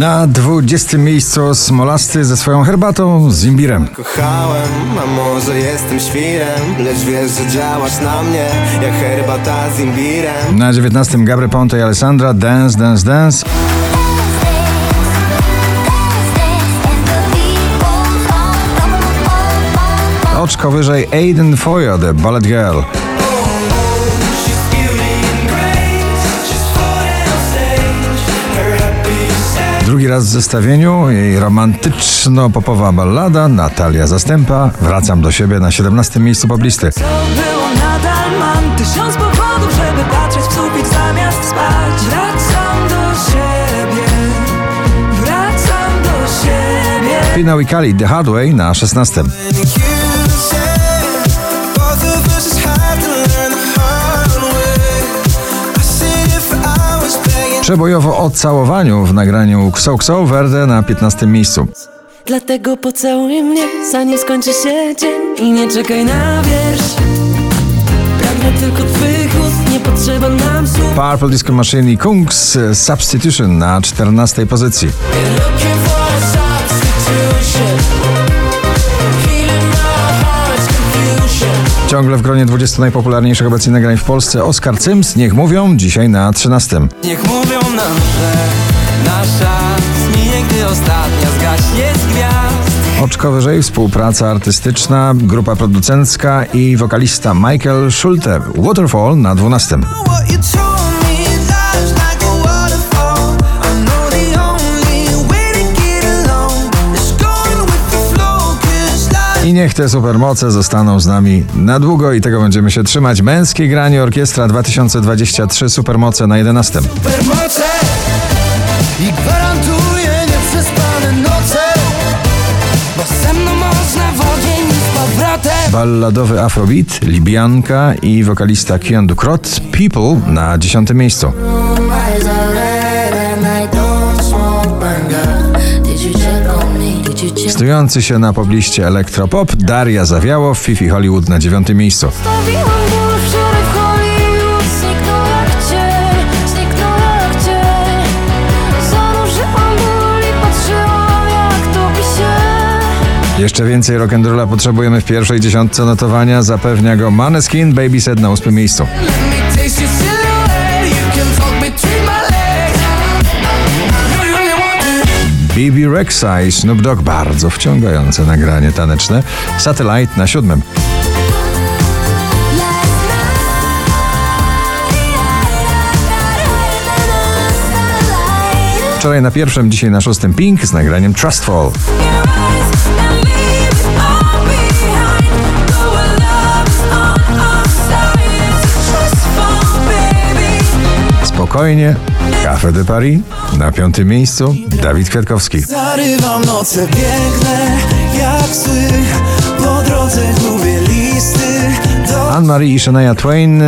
Na 20 miejscu Smolasty ze swoją herbatą z imbirem. Kochałem, a może jestem świrem Lecz wiesz, że działasz na mnie Jak herbata z imbirem Na 19 Gabry Ponte i Alessandra Dance, Dance, Dance. Oczko wyżej Aiden Foyo, The Ballet Girl. Drugi raz w zestawieniu jej romantyczno-popowa ballada Natalia Zastępa. Wracam do siebie na 17 miejscu poblisty. Co było nadal? Mam tysiąc powodów, żeby patrzeć w sufit zamiast spać. Wracam do siebie, wracam do siebie. Finał i Kali The Hard Way na 16. Przebojowo o całowaniu w nagraniu Kso Kso Verde na 15 miejscu. Dlatego pocałuj mnie, zanim skończy się dzień I nie czekaj na wiersz Pragnę tylko twych ust, nie potrzeba nam słów Purple Disco Machine i Kungs Substitution na 14 pozycji. Ciągle w gronie 20 najpopularniejszych obecnie nagrań w Polsce Oscar Cyms, niech mówią, dzisiaj na 13. Niech mówią nam, że nasza zminie, gdy ostatnia zgaśnie z gwiazd Oczko wyżej współpraca artystyczna, grupa producencka i wokalista Michael Schulte. Waterfall na 12. I niech te supermoce zostaną z nami na długo i tego będziemy się trzymać. Męskie granie Orkiestra 2023 Supermoce na 11. supermoce I gwarantuję nieprzespane noce Bo ze mną można w ogień i z powrotem Balladowy Afrobeat, Libianka i wokalista Kian Dukrot People na 10 miejscu. Stojący się na pobliście elektropop Daria Zawiało w Fifi Hollywood na 9 miejscu. Jeszcze więcej rock'n'rolla potrzebujemy w pierwszej dziesiątce notowania. Zapewnia go Maneskin Baby Set na 8 miejscu. BB Rexa i Snoop Dogg bardzo wciągające nagranie taneczne. Satellite na siódmym. Wczoraj na pierwszym, dzisiaj na szóstym Pink z nagraniem Trustful. Spokojnie. Cafe de Paris na piątym miejscu. Dawid Kwiatkowski. Zarywam noce piękne jak sły Po drodze gubię listy do Anne-Marie i Shania Twain,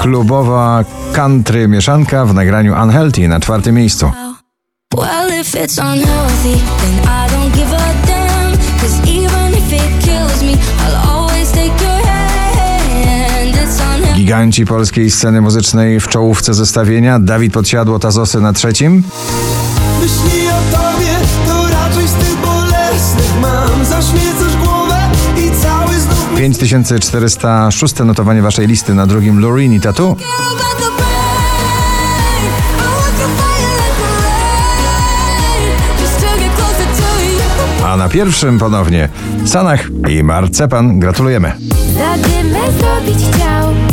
klubowa country mieszanka w nagraniu Unhealthy na czwartym miejscu. Well, Giganci polskiej sceny muzycznej w czołówce zestawienia. Dawid Podsiadło, Tazosy na trzecim. Myśli o tobie to raczej z tych bolesnych Mam zaśmiecasz głowę i cały znów 5406 notowanie waszej listy na drugim Loreen i Tattoo. A na pierwszym ponownie Sanach i Marcepan. Gratulujemy. Zrobić chciał